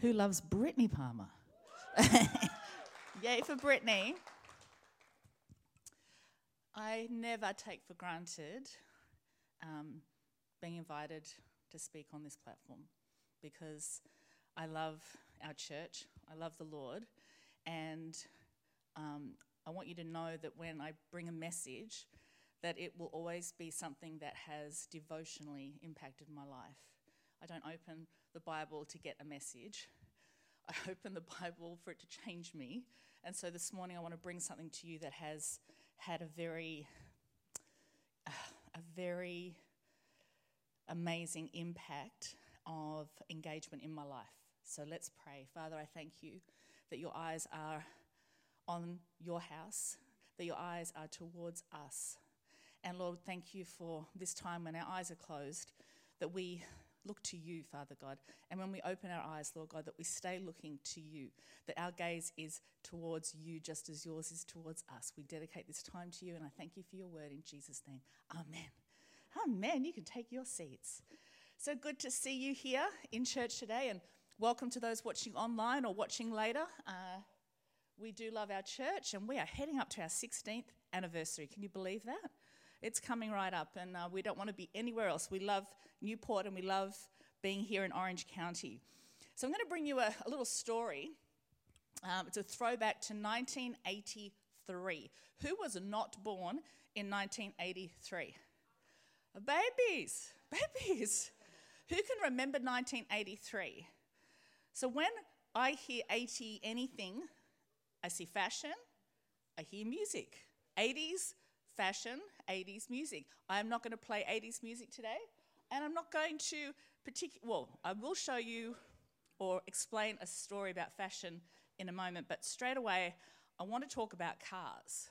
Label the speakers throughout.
Speaker 1: Who loves Brittany Palmer? Yay for Brittany. I never take for granted um, being invited to speak on this platform because I love our church, I love the Lord, and um, I want you to know that when I bring a message, that it will always be something that has devotionally impacted my life. I don't open the Bible to get a message. I open the Bible for it to change me. And so this morning I want to bring something to you that has had a very a very amazing impact of engagement in my life. So let's pray. Father, I thank you that your eyes are on your house, that your eyes are towards us. And Lord, thank you for this time when our eyes are closed, that we look to you, Father God. And when we open our eyes, Lord God, that we stay looking to you, that our gaze is towards you just as yours is towards us. We dedicate this time to you, and I thank you for your word in Jesus' name. Amen. Amen. You can take your seats. So good to see you here in church today, and welcome to those watching online or watching later. Uh, we do love our church, and we are heading up to our 16th anniversary. Can you believe that? It's coming right up, and uh, we don't want to be anywhere else. We love Newport and we love being here in Orange County. So I'm going to bring you a, a little story. Um, it's a throwback to 1983. Who was not born in 1983? Babies, babies. Who can remember 1983? So when I hear 80 anything, I see fashion, I hear music. 80s, fashion, 80s music. I'm not going to play 80s music today, and I'm not going to particular. Well, I will show you or explain a story about fashion in a moment, but straight away, I want to talk about cars.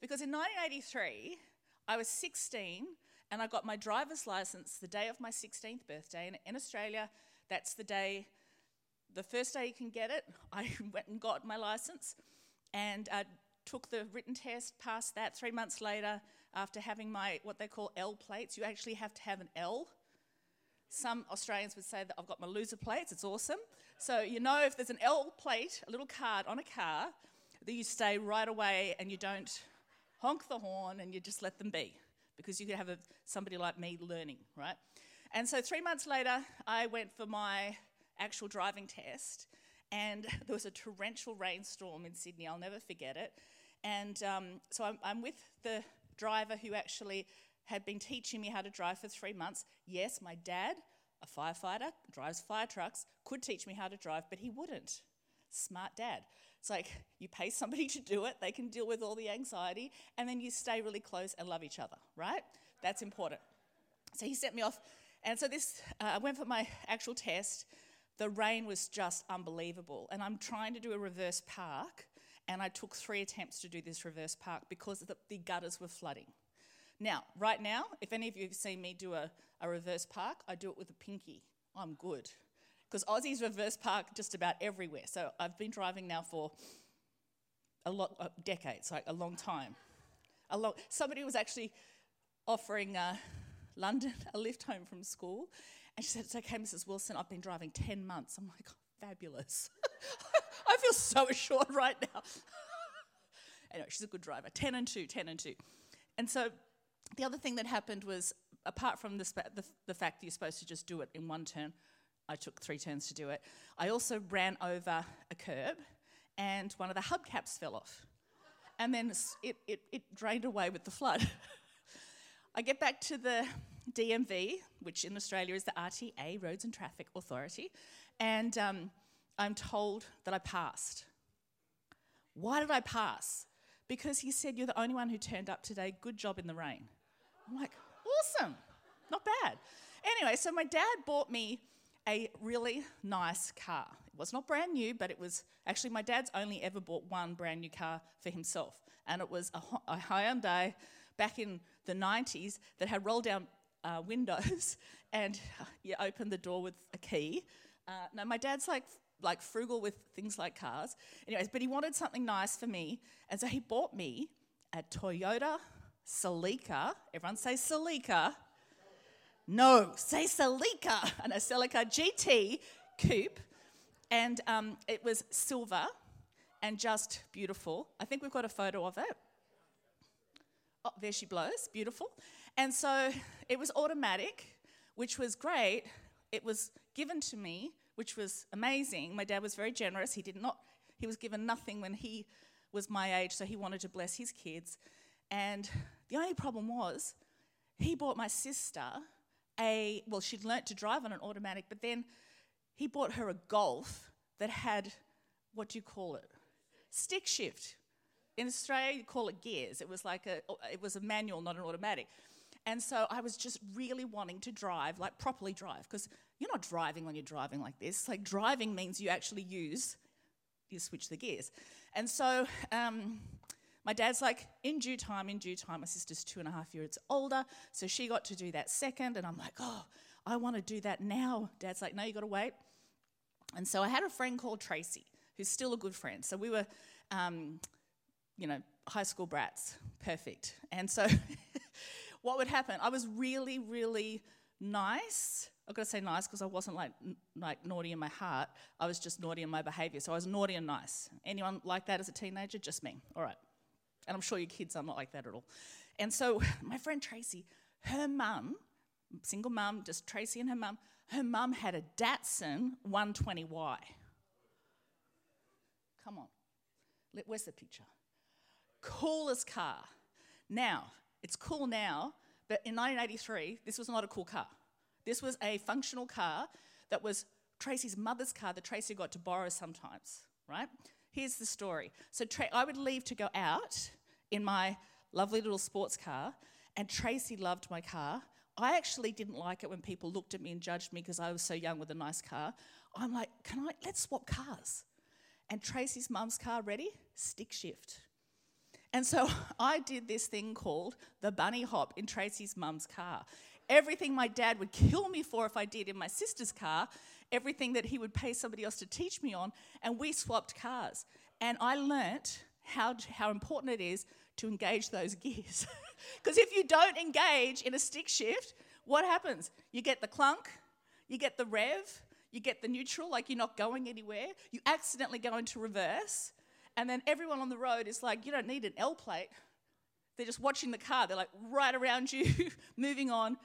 Speaker 1: Because in 1983, I was 16 and I got my driver's license the day of my 16th birthday. And in Australia, that's the day, the first day you can get it. I went and got my license and uh, took the written test, passed that. Three months later, after having my what they call L plates, you actually have to have an L. Some Australians would say that I've got my loser plates, it's awesome. So you know if there's an L plate, a little card on a car, that you stay right away and you don't honk the horn and you just let them be because you could have a, somebody like me learning, right? And so three months later, I went for my actual driving test, and there was a torrential rainstorm in Sydney. I'll never forget it. And um, so I'm, I'm with the driver who actually had been teaching me how to drive for three months. Yes, my dad, a firefighter, drives fire trucks, could teach me how to drive, but he wouldn't. Smart dad. It's like you pay somebody to do it, they can deal with all the anxiety, and then you stay really close and love each other, right? That's important. So he sent me off, and so this, uh, I went for my actual test. The rain was just unbelievable, and I'm trying to do a reverse park, and I took three attempts to do this reverse park because the, the gutters were flooding. Now, right now, if any of you have seen me do a, a reverse park, I do it with a pinky. I'm good because Aussies reverse park just about everywhere. So I've been driving now for a lot, uh, decades, like a long time. A long, somebody was actually offering uh, London a lift home from school, and she said, "It's okay, Mrs. Wilson. I've been driving ten months." I'm like, oh, "Fabulous." Feel so assured right now. anyway, she's a good driver. Ten and two, ten and two, and so the other thing that happened was, apart from the, the, the fact that you're supposed to just do it in one turn, I took three turns to do it. I also ran over a curb and one of the hubcaps fell off. And then it, it, it drained away with the flood. I get back to the DMV, which in Australia is the RTA, Roads and Traffic Authority, and um, I'm told that I passed. Why did I pass? Because he said, You're the only one who turned up today. Good job in the rain. I'm like, Awesome. Not bad. Anyway, so my dad bought me a really nice car. It was not brand new, but it was actually my dad's only ever bought one brand new car for himself. And it was a, Hyundai back in the 90s that had roll down uh, windows and you opened the door with a key. Uh, no, my dad's like like frugal with things like cars. Anyways, but he wanted something nice for me, and so he bought me a Toyota Celica. Everyone say Celica. No, say Celica, and a Celica GT coupe. And um, it was silver and just beautiful. I think we've got a photo of it. Oh, there she blows, beautiful. And so it was automatic, which was great. It was given to me, which was amazing. My dad was very generous. He did not, he was given nothing when he was my age, so he wanted to bless his kids. And the only problem was, he bought my sister a, well, she'd learnt to drive on an automatic, but then he bought her a Golf that had, what do you call it? Stick shift. In Australia, you call it gears. It was like a, it was a manual, not an automatic. And so I was just really wanting to drive, like properly drive, because you're not driving when you're driving like this. Like driving means you actually use, you switch the gears. And so um, my dad's like, in due time, in due time. My sister's two and a half years older, so she got to do that second. And I'm like, oh, I want to do that now. Dad's like, no, you got to wait. And so I had a friend called Tracy, who's still a good friend. So we were, um, you know, high school brats, perfect. And so what would happen? I was really, really nice. I've got to say nice because I wasn't like n- like naughty in my heart. I was just naughty in my behaviour. So I was naughty and nice. Anyone like that as a teenager? Just me. All right. And I'm sure your kids are not like that at all. And so my friend Tracy, her mum, single mum, just Tracy and her mum, her mum had a Datsun 120Y. Come on. Where's the picture? Coolest car. Now, it's cool now, but in 1983, this was not a cool car. This was a functional car that was Tracy's mother's car that Tracy got to borrow sometimes, right? Here's the story. So Tra- I would leave to go out in my lovely little sports car, and Tracy loved my car. I actually didn't like it when people looked at me and judged me because I was so young with a nice car. I'm like, can I, let's swap cars. And Tracy's mum's car, ready? Stick shift. And so I did this thing called the bunny hop in Tracy's mum's car. Everything my dad would kill me for if I did in my sister's car, everything that he would pay somebody else to teach me on, and we swapped cars. And I learnt how, how important it is to engage those gears. Because if you don't engage in a stick shift, what happens? You get the clunk, you get the rev, you get the neutral, like you're not going anywhere, you accidentally go into reverse, and then everyone on the road is like, you don't need an L plate. They're just watching the car, they're like right around you, moving on.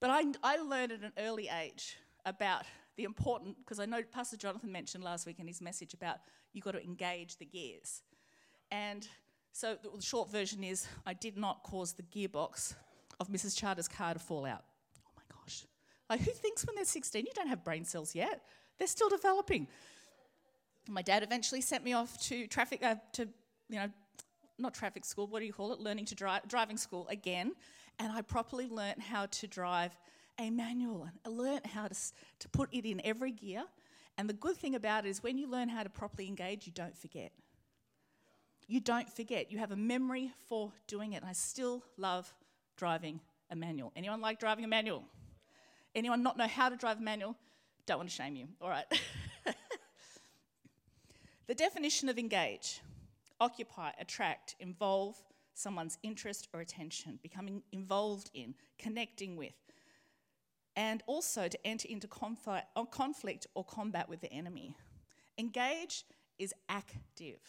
Speaker 1: But I, I learned at an early age about the important, because I know Pastor Jonathan mentioned last week in his message about you've got to engage the gears. And so the short version is I did not cause the gearbox of Mrs. Charter's car to fall out. Oh my gosh. Like, who thinks when they're 16 you don't have brain cells yet? They're still developing. My dad eventually sent me off to traffic, uh, to, you know, not traffic school, what do you call it? Learning to drive, driving school again. And I properly learnt how to drive a manual and I learnt how to, to put it in every gear. And the good thing about it is when you learn how to properly engage, you don't forget you don't forget. You have a memory for doing it. I still love driving a manual. Anyone like driving a manual? Anyone not know how to drive a manual? Don't want to shame you. All right. the definition of engage occupy, attract, involve someone's interest or attention, becoming involved in, connecting with, and also to enter into conflict or combat with the enemy. Engage is active.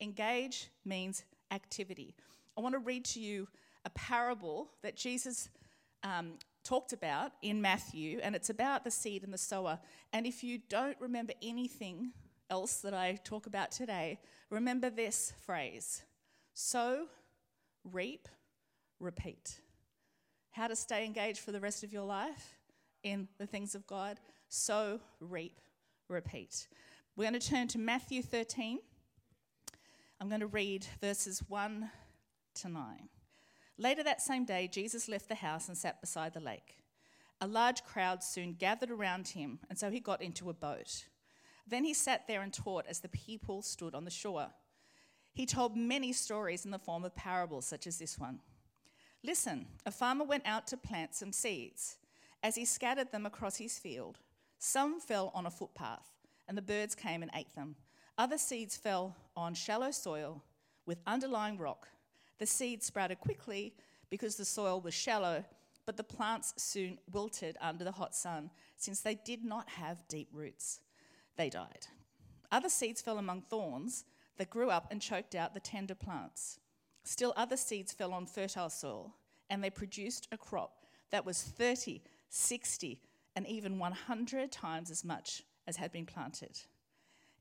Speaker 1: Engage means activity. I want to read to you a parable that Jesus um, talked about in Matthew, and it's about the seed and the sower. And if you don't remember anything else that I talk about today, remember this phrase sow, reap, repeat. How to stay engaged for the rest of your life in the things of God sow, reap, repeat. We're going to turn to Matthew 13. I'm going to read verses 1 to 9. Later that same day, Jesus left the house and sat beside the lake. A large crowd soon gathered around him, and so he got into a boat. Then he sat there and taught as the people stood on the shore. He told many stories in the form of parables, such as this one. Listen, a farmer went out to plant some seeds. As he scattered them across his field, some fell on a footpath, and the birds came and ate them. Other seeds fell on shallow soil with underlying rock. The seeds sprouted quickly because the soil was shallow, but the plants soon wilted under the hot sun, since they did not have deep roots. They died. Other seeds fell among thorns that grew up and choked out the tender plants. Still, other seeds fell on fertile soil, and they produced a crop that was 30, 60, and even 100 times as much as had been planted.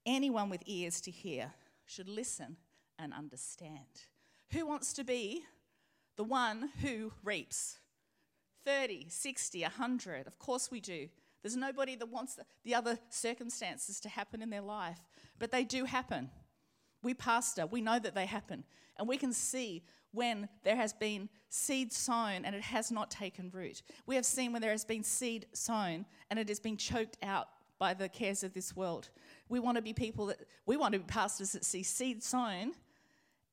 Speaker 1: Anyone with ears to hear should listen and understand. Who wants to be the one who reaps? 30, 60, 100. Of course we do. There's nobody that wants the, the other circumstances to happen in their life, but they do happen. We pastor, we know that they happen, and we can see when there has been seed sown and it has not taken root. We have seen when there has been seed sown and it has been choked out by the cares of this world. We want to be people that we want to be pastors that see seed sown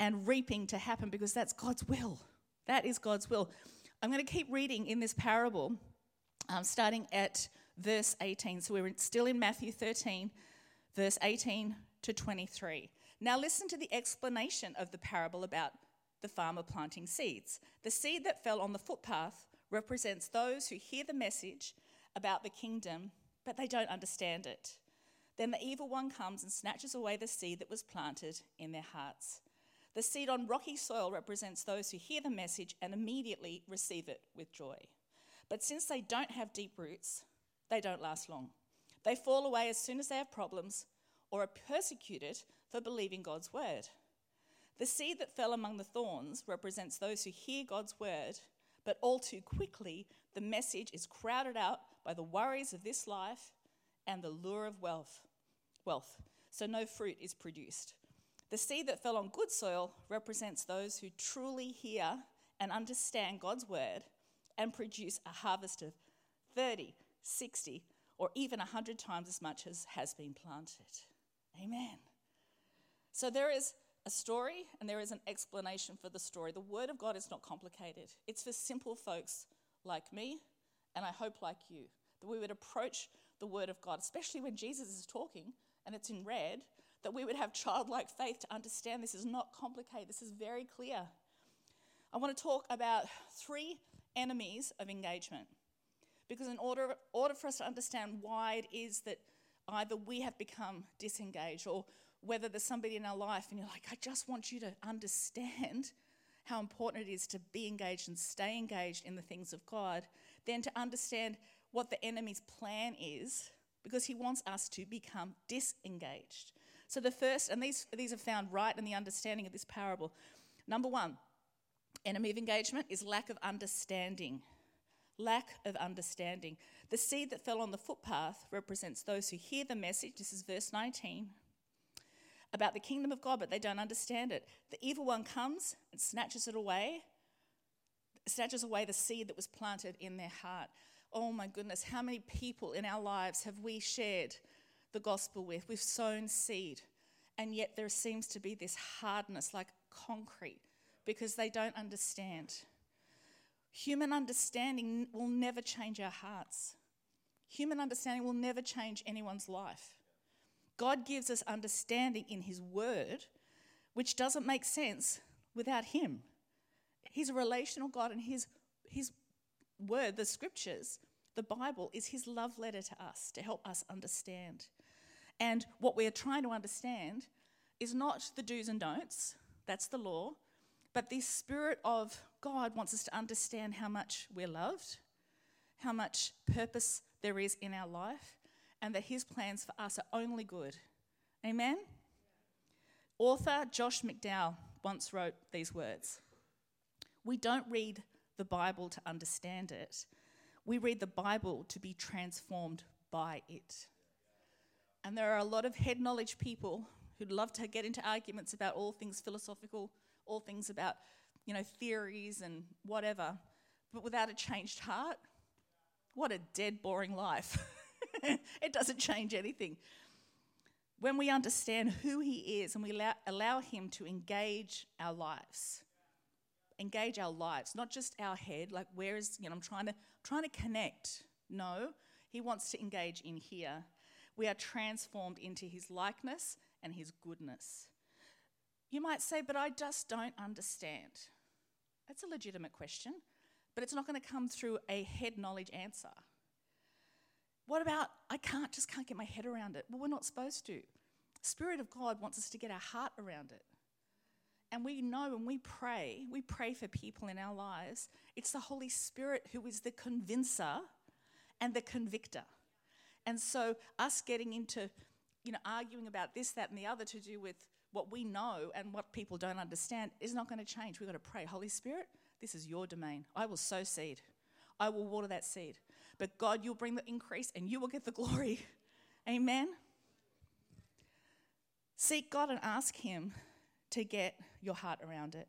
Speaker 1: and reaping to happen because that's God's will. That is God's will. I'm going to keep reading in this parable, um, starting at verse 18. So we're still in Matthew 13, verse 18 to 23. Now listen to the explanation of the parable about the farmer planting seeds. The seed that fell on the footpath represents those who hear the message about the kingdom, but they don't understand it. Then the evil one comes and snatches away the seed that was planted in their hearts. The seed on rocky soil represents those who hear the message and immediately receive it with joy. But since they don't have deep roots, they don't last long. They fall away as soon as they have problems or are persecuted for believing God's word. The seed that fell among the thorns represents those who hear God's word, but all too quickly the message is crowded out by the worries of this life and the lure of wealth. Wealth. So no fruit is produced. The seed that fell on good soil represents those who truly hear and understand God's word and produce a harvest of 30, 60, or even 100 times as much as has been planted. Amen. So there is a story and there is an explanation for the story. The Word of God is not complicated, it's for simple folks like me, and I hope like you, that we would approach the Word of God, especially when Jesus is talking and it's in red, that we would have childlike faith to understand this is not complicated, this is very clear. I want to talk about three enemies of engagement. Because in order, order for us to understand why it is that either we have become disengaged or whether there's somebody in our life and you're like, I just want you to understand how important it is to be engaged and stay engaged in the things of God, then to understand what the enemy's plan is, because he wants us to become disengaged. So the first, and these, these are found right in the understanding of this parable. Number one, enemy of engagement is lack of understanding lack of understanding. The seed that fell on the footpath represents those who hear the message, this is verse 19, about the kingdom of God, but they don't understand it. The evil one comes and snatches it away, snatches away the seed that was planted in their heart. Oh my goodness, how many people in our lives have we shared the gospel with? We've sown seed, and yet there seems to be this hardness like concrete because they don't understand. Human understanding will never change our hearts. Human understanding will never change anyone's life. God gives us understanding in His Word, which doesn't make sense without Him. He's a relational God, and His, his Word, the Scriptures, the Bible, is His love letter to us to help us understand. And what we are trying to understand is not the do's and don'ts, that's the law, but the Spirit of God wants us to understand how much we're loved, how much purpose there is in our life, and that His plans for us are only good. Amen? Author Josh McDowell once wrote these words We don't read the Bible to understand it, we read the Bible to be transformed by it. And there are a lot of head knowledge people who'd love to get into arguments about all things philosophical all things about, you know, theories and whatever, but without a changed heart, what a dead, boring life. it doesn't change anything. When we understand who He is and we allow, allow Him to engage our lives, engage our lives, not just our head, like where is, you know, I'm trying to, trying to connect. No, He wants to engage in here. We are transformed into His likeness and His goodness. You might say, but I just don't understand. That's a legitimate question. but it's not going to come through a head knowledge answer. What about I can't just can't get my head around it? Well, we're not supposed to. Spirit of God wants us to get our heart around it. And we know when we pray, we pray for people in our lives, it's the Holy Spirit who is the convincer and the convictor. And so, us getting into, you know, arguing about this, that, and the other to do with what we know and what people don't understand is not going to change. We've got to pray, Holy Spirit, this is your domain. I will sow seed, I will water that seed. But God, you'll bring the increase and you will get the glory. Amen. Seek God and ask Him to get your heart around it.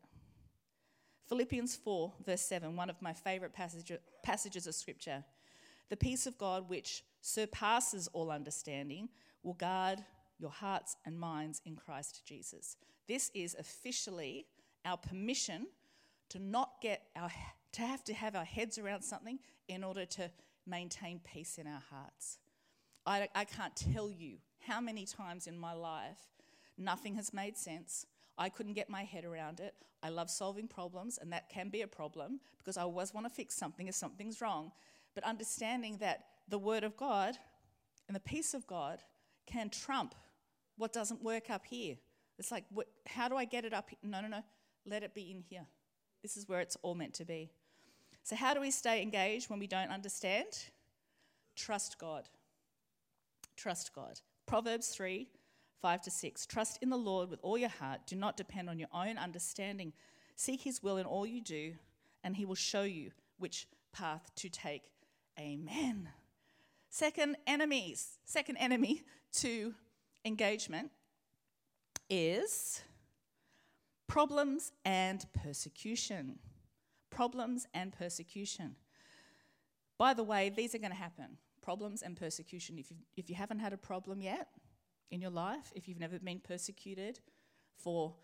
Speaker 1: Philippians 4, verse 7, one of my favorite passage, passages of scripture. The peace of God, which surpasses all understanding, will guard your hearts and minds in Christ Jesus. This is officially our permission to not get our to have to have our heads around something in order to maintain peace in our hearts. I, I can't tell you how many times in my life nothing has made sense. I couldn't get my head around it. I love solving problems, and that can be a problem because I always want to fix something if something's wrong. But understanding that the Word of God and the peace of God can trump what doesn't work up here. It's like, what, how do I get it up? No, no, no. Let it be in here. This is where it's all meant to be. So, how do we stay engaged when we don't understand? Trust God. Trust God. Proverbs 3 5 to 6. Trust in the Lord with all your heart. Do not depend on your own understanding. Seek his will in all you do, and he will show you which path to take. Amen. Second enemies, second enemy to engagement is problems and persecution. Problems and persecution. By the way, these are going to happen problems and persecution. If you, if you haven't had a problem yet, in your life, if you've never been persecuted for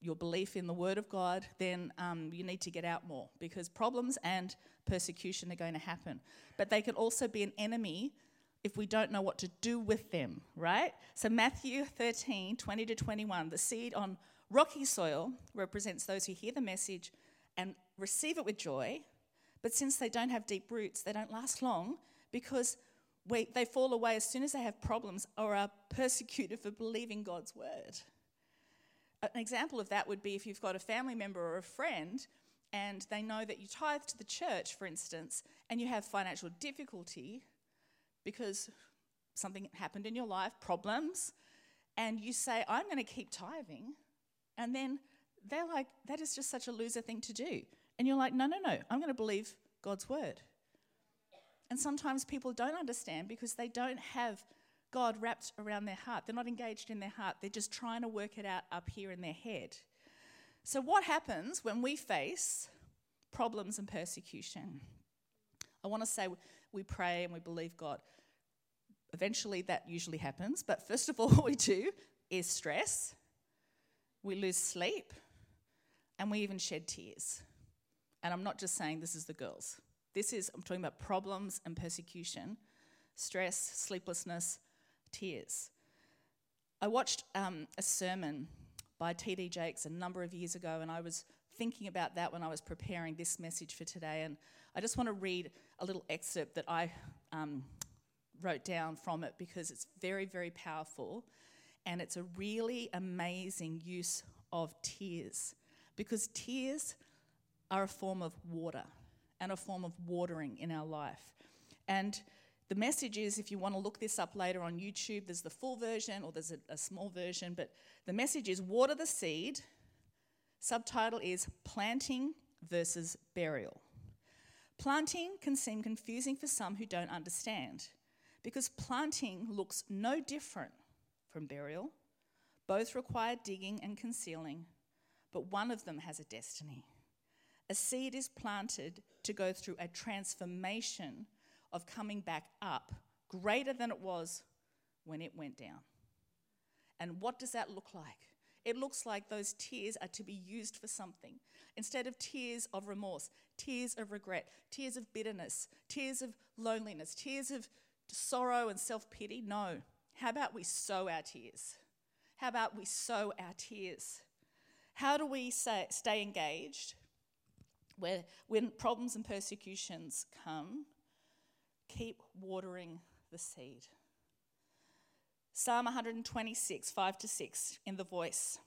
Speaker 1: your belief in the Word of God, then um, you need to get out more because problems and persecution are going to happen. But they can also be an enemy if we don't know what to do with them, right? So, Matthew 13 20 to 21, the seed on rocky soil represents those who hear the message and receive it with joy. But since they don't have deep roots, they don't last long because we, they fall away as soon as they have problems or are persecuted for believing God's word. An example of that would be if you've got a family member or a friend and they know that you tithe to the church, for instance, and you have financial difficulty because something happened in your life, problems, and you say, I'm going to keep tithing, and then they're like, that is just such a loser thing to do. And you're like, no, no, no, I'm going to believe God's word. And sometimes people don't understand because they don't have God wrapped around their heart. They're not engaged in their heart. They're just trying to work it out up here in their head. So, what happens when we face problems and persecution? I want to say we pray and we believe God. Eventually, that usually happens. But first of all, what we do is stress, we lose sleep, and we even shed tears. And I'm not just saying this is the girls. This is, I'm talking about problems and persecution, stress, sleeplessness, tears. I watched um, a sermon by T.D. Jakes a number of years ago, and I was thinking about that when I was preparing this message for today. And I just want to read a little excerpt that I um, wrote down from it because it's very, very powerful. And it's a really amazing use of tears because tears are a form of water and a form of watering in our life. And the message is if you want to look this up later on YouTube, there's the full version or there's a, a small version, but the message is water the seed. Subtitle is planting versus burial. Planting can seem confusing for some who don't understand because planting looks no different from burial. Both require digging and concealing, but one of them has a destiny. A seed is planted to go through a transformation of coming back up greater than it was when it went down. And what does that look like? It looks like those tears are to be used for something. Instead of tears of remorse, tears of regret, tears of bitterness, tears of loneliness, tears of sorrow and self pity. No. How about we sow our tears? How about we sow our tears? How do we say, stay engaged where when problems and persecutions come, keep watering the seed. Psalm 126, 5 to 6 in the voice.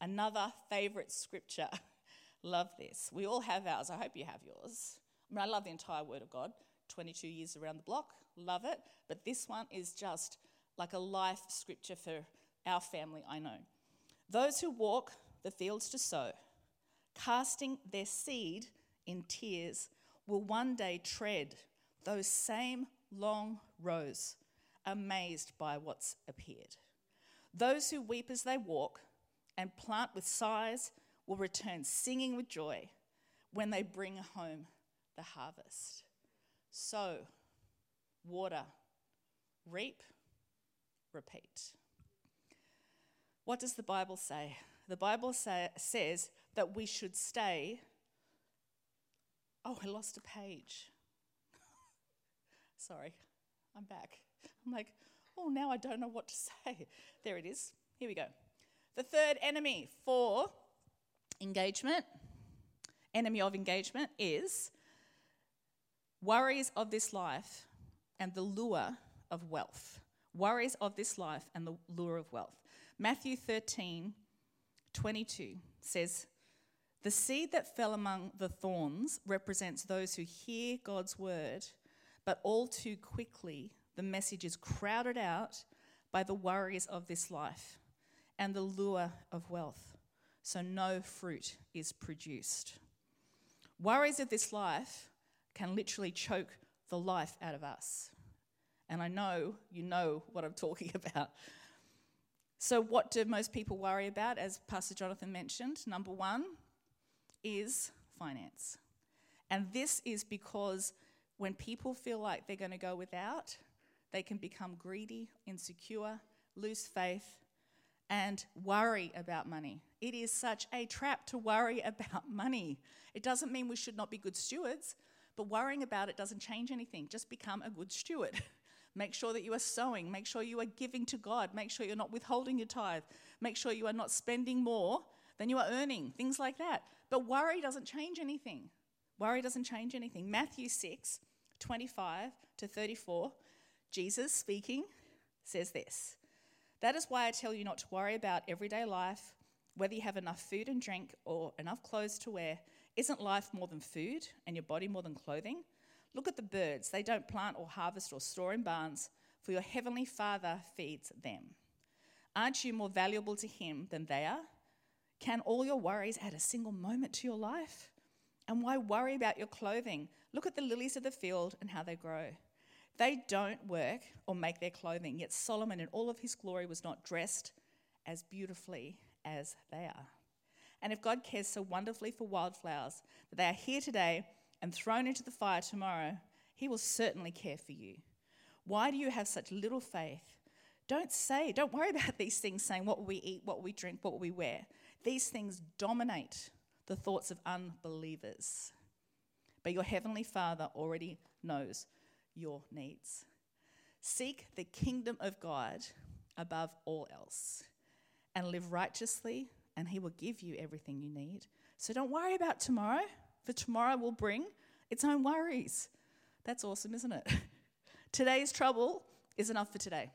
Speaker 1: Another favorite scripture. love this. We all have ours. I hope you have yours. I mean, I love the entire Word of God. 22 years around the block, love it. But this one is just like a life scripture for our family, I know. Those who walk the fields to sow, casting their seed in tears, will one day tread those same long rows, amazed by what's appeared. Those who weep as they walk and plant with sighs will return singing with joy when they bring home the harvest. Sow, water, reap, repeat. What does the Bible say? The Bible say, says that we should stay. Oh, I lost a page. Sorry, I'm back. I'm like, oh, now I don't know what to say. There it is. Here we go. The third enemy for engagement, enemy of engagement, is worries of this life and the lure of wealth. Worries of this life and the lure of wealth. Matthew 13, 22 says, The seed that fell among the thorns represents those who hear God's word, but all too quickly the message is crowded out by the worries of this life and the lure of wealth, so no fruit is produced. Worries of this life can literally choke the life out of us. And I know you know what I'm talking about. So, what do most people worry about, as Pastor Jonathan mentioned? Number one is finance. And this is because when people feel like they're going to go without, they can become greedy, insecure, lose faith, and worry about money. It is such a trap to worry about money. It doesn't mean we should not be good stewards, but worrying about it doesn't change anything. Just become a good steward. Make sure that you are sowing. Make sure you are giving to God. Make sure you're not withholding your tithe. Make sure you are not spending more than you are earning. Things like that. But worry doesn't change anything. Worry doesn't change anything. Matthew 6, 25 to 34, Jesus speaking says this That is why I tell you not to worry about everyday life, whether you have enough food and drink or enough clothes to wear. Isn't life more than food and your body more than clothing? Look at the birds. They don't plant or harvest or store in barns, for your heavenly Father feeds them. Aren't you more valuable to Him than they are? Can all your worries add a single moment to your life? And why worry about your clothing? Look at the lilies of the field and how they grow. They don't work or make their clothing, yet Solomon in all of his glory was not dressed as beautifully as they are. And if God cares so wonderfully for wildflowers that they are here today and thrown into the fire tomorrow, He will certainly care for you. Why do you have such little faith? Don't say, don't worry about these things saying, what we eat, what we drink, what we wear. These things dominate the thoughts of unbelievers. But your Heavenly Father already knows your needs. Seek the kingdom of God above all else and live righteously and He will give you everything you need. So don't worry about tomorrow, for tomorrow will bring its own worries. That's awesome, isn't it? Today's trouble is enough for today.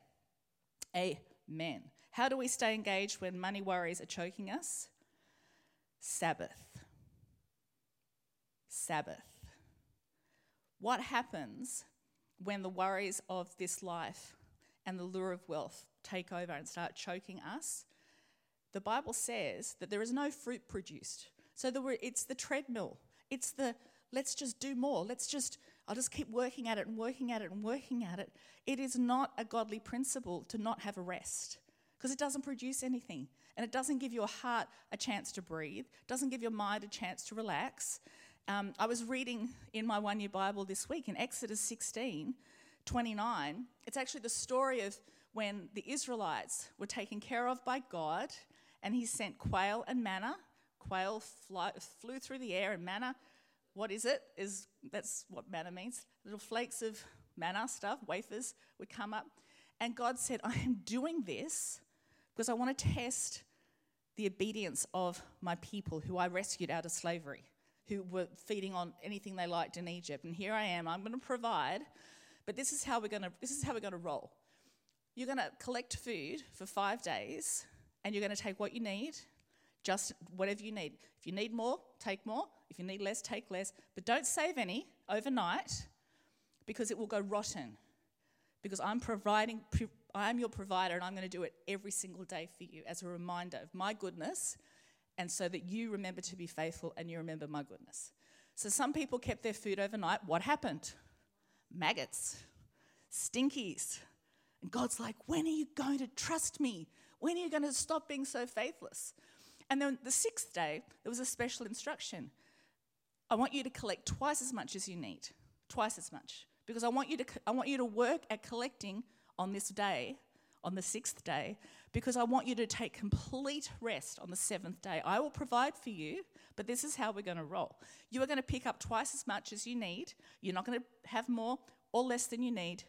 Speaker 1: Amen. How do we stay engaged when money worries are choking us? Sabbath. Sabbath. What happens when the worries of this life and the lure of wealth take over and start choking us? the Bible says that there is no fruit produced. So the, it's the treadmill. It's the let's just do more. Let's just, I'll just keep working at it and working at it and working at it. It is not a godly principle to not have a rest because it doesn't produce anything. And it doesn't give your heart a chance to breathe, doesn't give your mind a chance to relax. Um, I was reading in my one year Bible this week in Exodus 16 29. It's actually the story of when the Israelites were taken care of by God and he sent quail and manna. Quail fly, flew through the air, and manna, what is it? Is that's what manna means? Little flakes of manna stuff, wafers would come up, and God said, "I am doing this because I want to test the obedience of my people who I rescued out of slavery." Who were feeding on anything they liked in Egypt. And here I am, I'm going to provide, but this is how we're going to this is how we're going to roll. You're going to collect food for 5 days and you're going to take what you need, just whatever you need. If you need more, take more. If you need less, take less, but don't save any overnight because it will go rotten. Because I'm providing I'm your provider and I'm going to do it every single day for you as a reminder of my goodness and so that you remember to be faithful and you remember my goodness. So some people kept their food overnight. What happened? Maggots, stinkies. And God's like, when are you going to trust me? When are you going to stop being so faithless? And then the sixth day, there was a special instruction. I want you to collect twice as much as you need, twice as much, because I want you to, I want you to work at collecting on this day, on the sixth day, because I want you to take complete rest on the seventh day. I will provide for you, but this is how we're going to roll. You are going to pick up twice as much as you need. You're not going to have more or less than you need.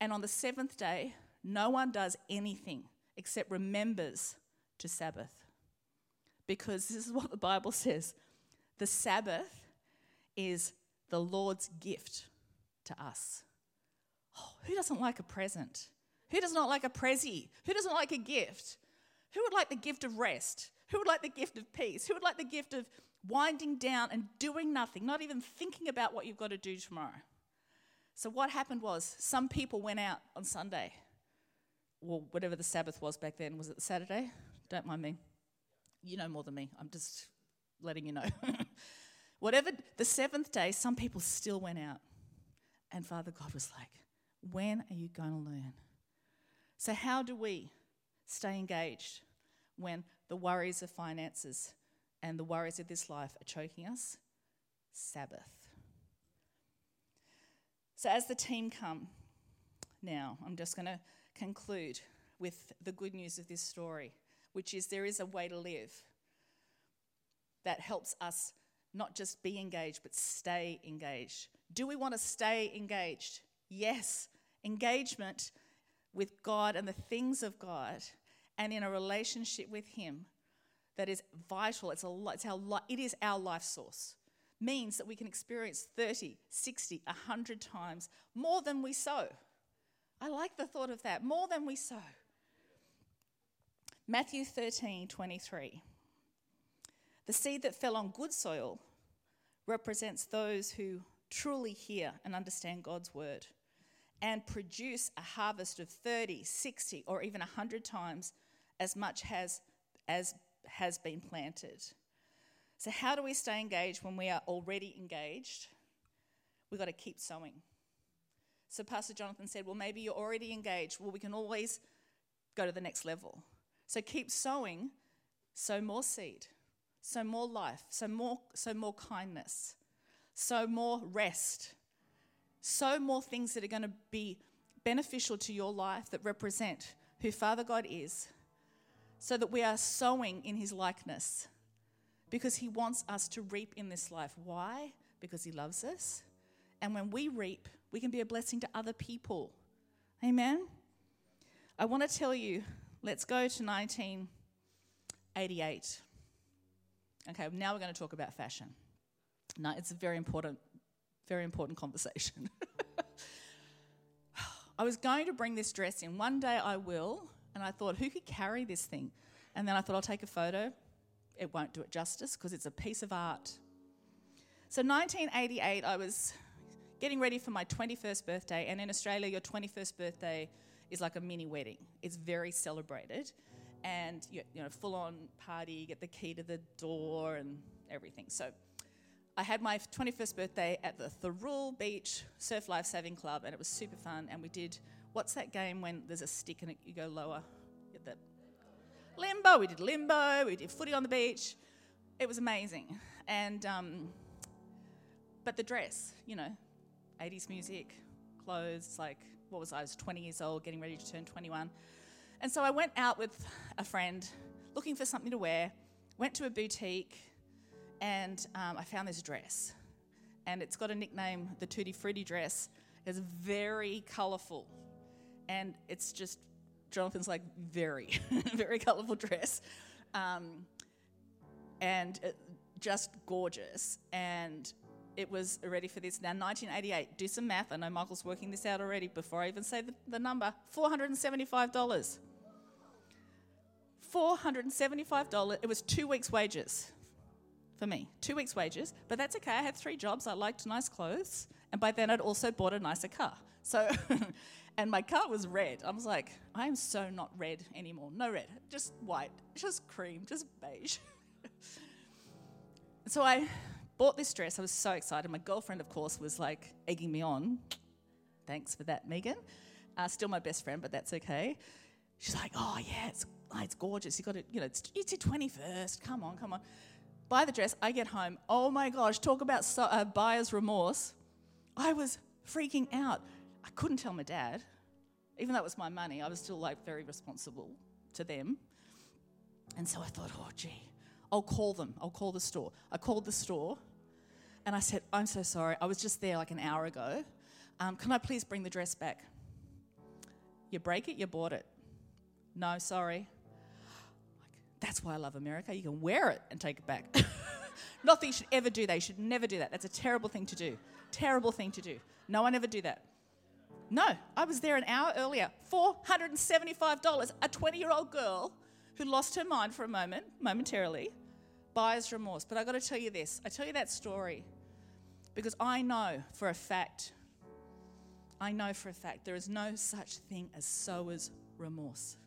Speaker 1: And on the seventh day, no one does anything except remembers to Sabbath. Because this is what the Bible says the Sabbath is the Lord's gift to us. Oh, who doesn't like a present? Who does not like a prezi? Who doesn't like a gift? Who would like the gift of rest? Who would like the gift of peace? Who would like the gift of winding down and doing nothing, not even thinking about what you've got to do tomorrow? So, what happened was some people went out on Sunday, well, whatever the Sabbath was back then. Was it the Saturday? Don't mind me. You know more than me. I'm just letting you know. whatever, the seventh day, some people still went out. And Father God was like, when are you going to learn? So, how do we stay engaged when the worries of finances and the worries of this life are choking us? Sabbath. So, as the team come now, I'm just going to conclude with the good news of this story, which is there is a way to live that helps us not just be engaged, but stay engaged. Do we want to stay engaged? Yes. Engagement with God and the things of God and in a relationship with Him that is vital. It's, a, it's our, it is our life source. Means that we can experience 30, 60, 100 times more than we sow. I like the thought of that. More than we sow. Matthew 13, 23. The seed that fell on good soil represents those who truly hear and understand God's word and produce a harvest of 30, 60, or even 100 times as much has, as has been planted. So, how do we stay engaged when we are already engaged? We've got to keep sowing. So, Pastor Jonathan said, Well, maybe you're already engaged. Well, we can always go to the next level. So, keep sowing, sow more seed, sow more life, sow more, sow more kindness, sow more rest, so more things that are going to be beneficial to your life that represent who Father God is, so that we are sowing in His likeness. Because He wants us to reap in this life. Why? Because He loves us. And when we reap, we can be a blessing to other people. Amen? I want to tell you, let's go to 1988. Okay, now we're going to talk about fashion. Now, it's a very important very important conversation. I was going to bring this dress in. One day I will. And I thought, who could carry this thing? And then I thought, I'll take a photo. It won't do it justice because it's a piece of art. So, 1988, I was getting ready for my 21st birthday. And in Australia, your 21st birthday is like a mini wedding, it's very celebrated. And, you know, full on party, you get the key to the door and everything. So, I had my 21st birthday at the Thirroul Beach Surf Life Saving Club, and it was super fun. And we did what's that game when there's a stick and you go lower? Get that limbo. We did limbo. We did footy on the beach. It was amazing. And um, but the dress, you know, 80s music, clothes. Like what was I? I was 20 years old, getting ready to turn 21. And so I went out with a friend, looking for something to wear. Went to a boutique and um, I found this dress. And it's got a nickname, the Tutti Frutti dress. It's very colourful. And it's just, Jonathan's like, very, very colourful dress. Um, and it, just gorgeous. And it was ready for this. Now, 1988, do some math. I know Michael's working this out already before I even say the, the number $475. $475. It was two weeks' wages for me. Two weeks' wages. But that's okay. I had three jobs. I liked nice clothes. And by then, I'd also bought a nicer car. So, and my car was red. I was like, I am so not red anymore. No red, just white, just cream, just beige. so I bought this dress. I was so excited. My girlfriend, of course, was like egging me on. Thanks for that, Megan. Uh, still my best friend, but that's okay. She's like, oh, yeah, it's, oh, it's gorgeous. You got to, you know, it's, it's your 21st. Come on, come on. Buy the dress. I get home. Oh my gosh, talk about so, uh, buyer's remorse. I was freaking out. I couldn't tell my dad. Even though it was my money, I was still like very responsible to them. And so I thought, oh, gee, I'll call them. I'll call the store. I called the store and I said, I'm so sorry. I was just there like an hour ago. Um, can I please bring the dress back? You break it, you bought it. No, sorry. That's why I love America. You can wear it and take it back. Nothing should ever do that. You should never do that. That's a terrible thing to do. Terrible thing to do. No one ever do that. No, I was there an hour earlier. $475. A 20 year old girl who lost her mind for a moment, momentarily, buyer's remorse. But I got to tell you this I tell you that story because I know for a fact, I know for a fact there is no such thing as sower's remorse.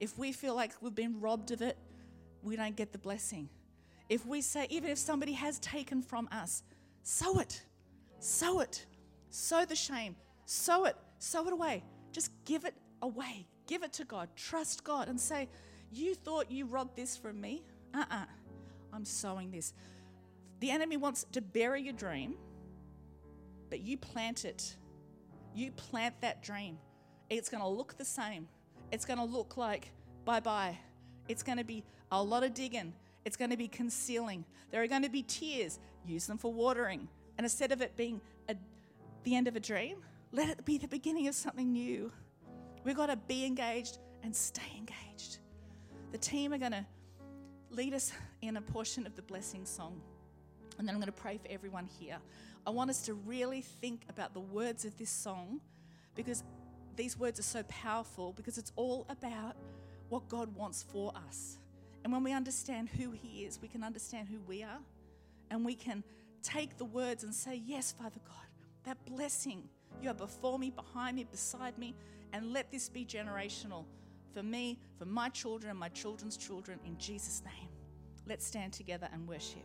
Speaker 1: If we feel like we've been robbed of it, we don't get the blessing. If we say, even if somebody has taken from us, sow it, sow it, sow the shame, sow it, sow it away. Just give it away. Give it to God. Trust God and say, You thought you robbed this from me? Uh uh-uh. uh. I'm sowing this. The enemy wants to bury your dream, but you plant it. You plant that dream. It's going to look the same. It's going to look like bye bye. It's going to be a lot of digging. It's going to be concealing. There are going to be tears. Use them for watering. And instead of it being a, the end of a dream, let it be the beginning of something new. We've got to be engaged and stay engaged. The team are going to lead us in a portion of the blessing song. And then I'm going to pray for everyone here. I want us to really think about the words of this song because these words are so powerful because it's all about what God wants for us. And when we understand who He is, we can understand who we are. And we can take the words and say, Yes, Father God, that blessing you are before me, behind me, beside me, and let this be generational for me, for my children, and my children's children, in Jesus' name. Let's stand together and worship.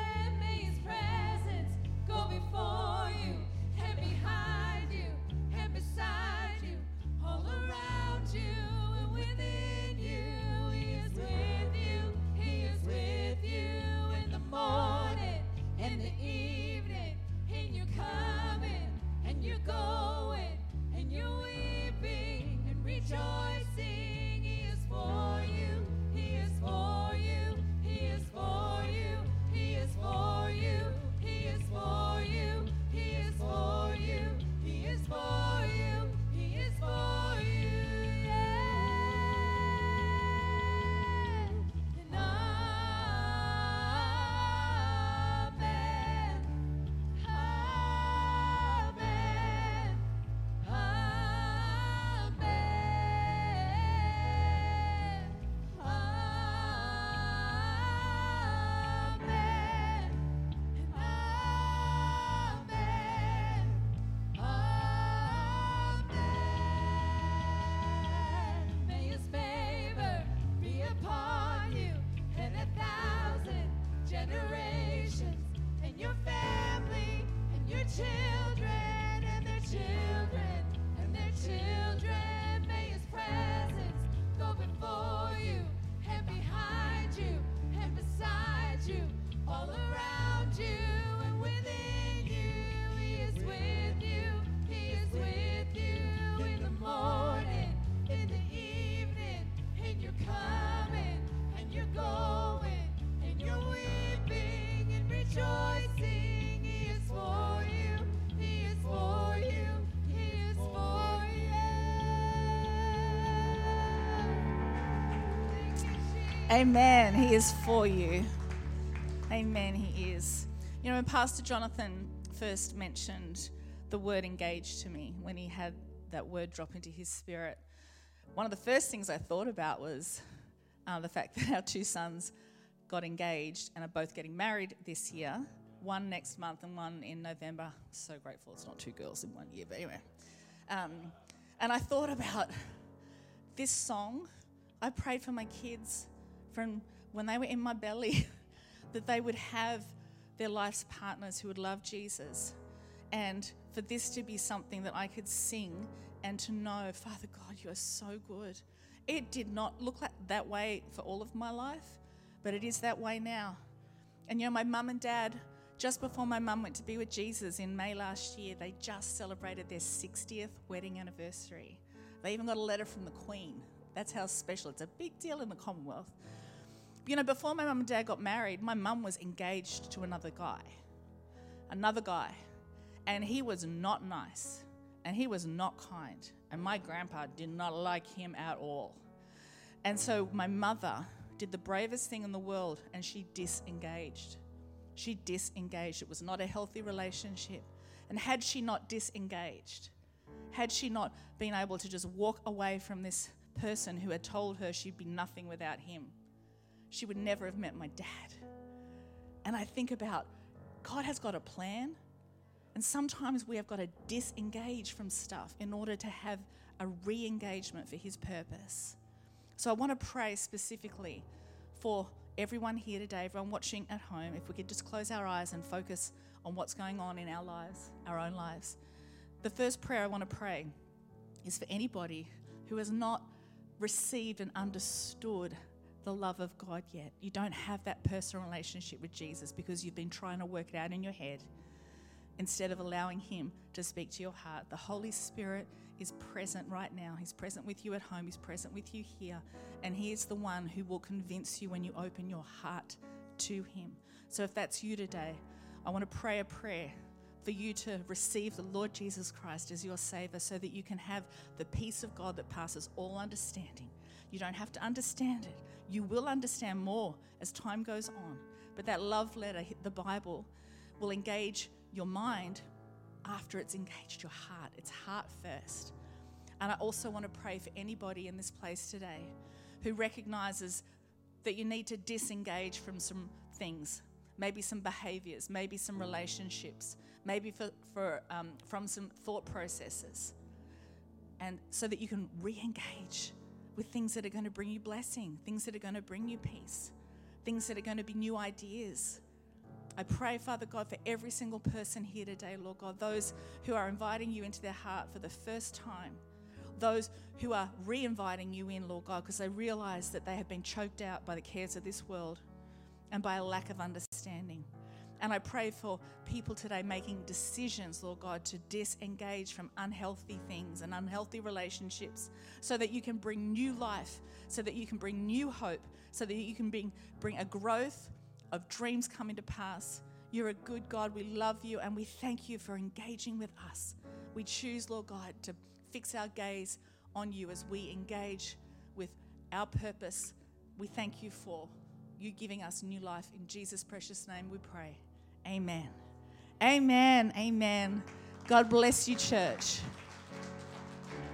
Speaker 2: Going and you're weeping and rejoicing. He is
Speaker 1: Amen. He is for you. Amen. He is. You know, when Pastor Jonathan first mentioned the word engaged to me, when he had that word drop into his spirit, one of the first things I thought about was uh, the fact that our two sons got engaged and are both getting married this year. One next month and one in November. So grateful it's not two girls in one year, but anyway. Um, and I thought about this song. I prayed for my kids from when they were in my belly that they would have their life's partners who would love Jesus. And for this to be something that I could sing and to know, Father God, you are so good. It did not look like that way for all of my life, but it is that way now. And you know, my mum and dad, just before my mum went to be with Jesus in May last year, they just celebrated their 60th wedding anniversary. They even got a letter from the Queen. That's how special. It's a big deal in the Commonwealth. You know, before my mum and dad got married, my mum was engaged to another guy. Another guy. And he was not nice. And he was not kind. And my grandpa did not like him at all. And so my mother did the bravest thing in the world and she disengaged. She disengaged. It was not a healthy relationship. And had she not disengaged, had she not been able to just walk away from this person who had told her she'd be nothing without him, she would never have met my dad. And I think about God has got a plan, and sometimes we have got to disengage from stuff in order to have a re engagement for His purpose. So I want to pray specifically for everyone here today, everyone watching at home, if we could just close our eyes and focus on what's going on in our lives, our own lives. The first prayer I want to pray is for anybody who has not received and understood the love of God yet. You don't have that personal relationship with Jesus because you've been trying to work it out in your head instead of allowing Him to speak to your heart. The Holy Spirit is present right now. He's present with you at home, He's present with you here, and He is the one who will convince you when you open your heart to Him. So if that's you today, I want to pray a prayer for you to receive the Lord Jesus Christ as your Savior so that you can have the peace of God that passes all understanding. You don't have to understand it. You will understand more as time goes on. But that love letter, the Bible, will engage your mind after it's engaged your heart. It's heart first. And I also want to pray for anybody in this place today who recognizes that you need to disengage from some things, maybe some behaviors, maybe some relationships, maybe for, for, um, from some thought processes, and so that you can re engage with things that are going to bring you blessing, things that are going to bring you peace, things that are going to be new ideas. I pray, Father God, for every single person here today, Lord God, those who are inviting you into their heart for the first time, those who are re inviting you in, Lord God, because they realize that they have been choked out by the cares of this world and by a lack of understanding. And I pray for people today making decisions, Lord God, to disengage from unhealthy things and unhealthy relationships so that you can bring new life, so that you can bring new hope, so that you can bring, bring a growth of dreams coming to pass. You're a good God. We love you and we thank you for engaging with us. We choose, Lord God, to fix our gaze on you as we engage with our purpose. We thank you for you giving us new life. In Jesus' precious name we pray. Amen. Amen. Amen. God bless you, church.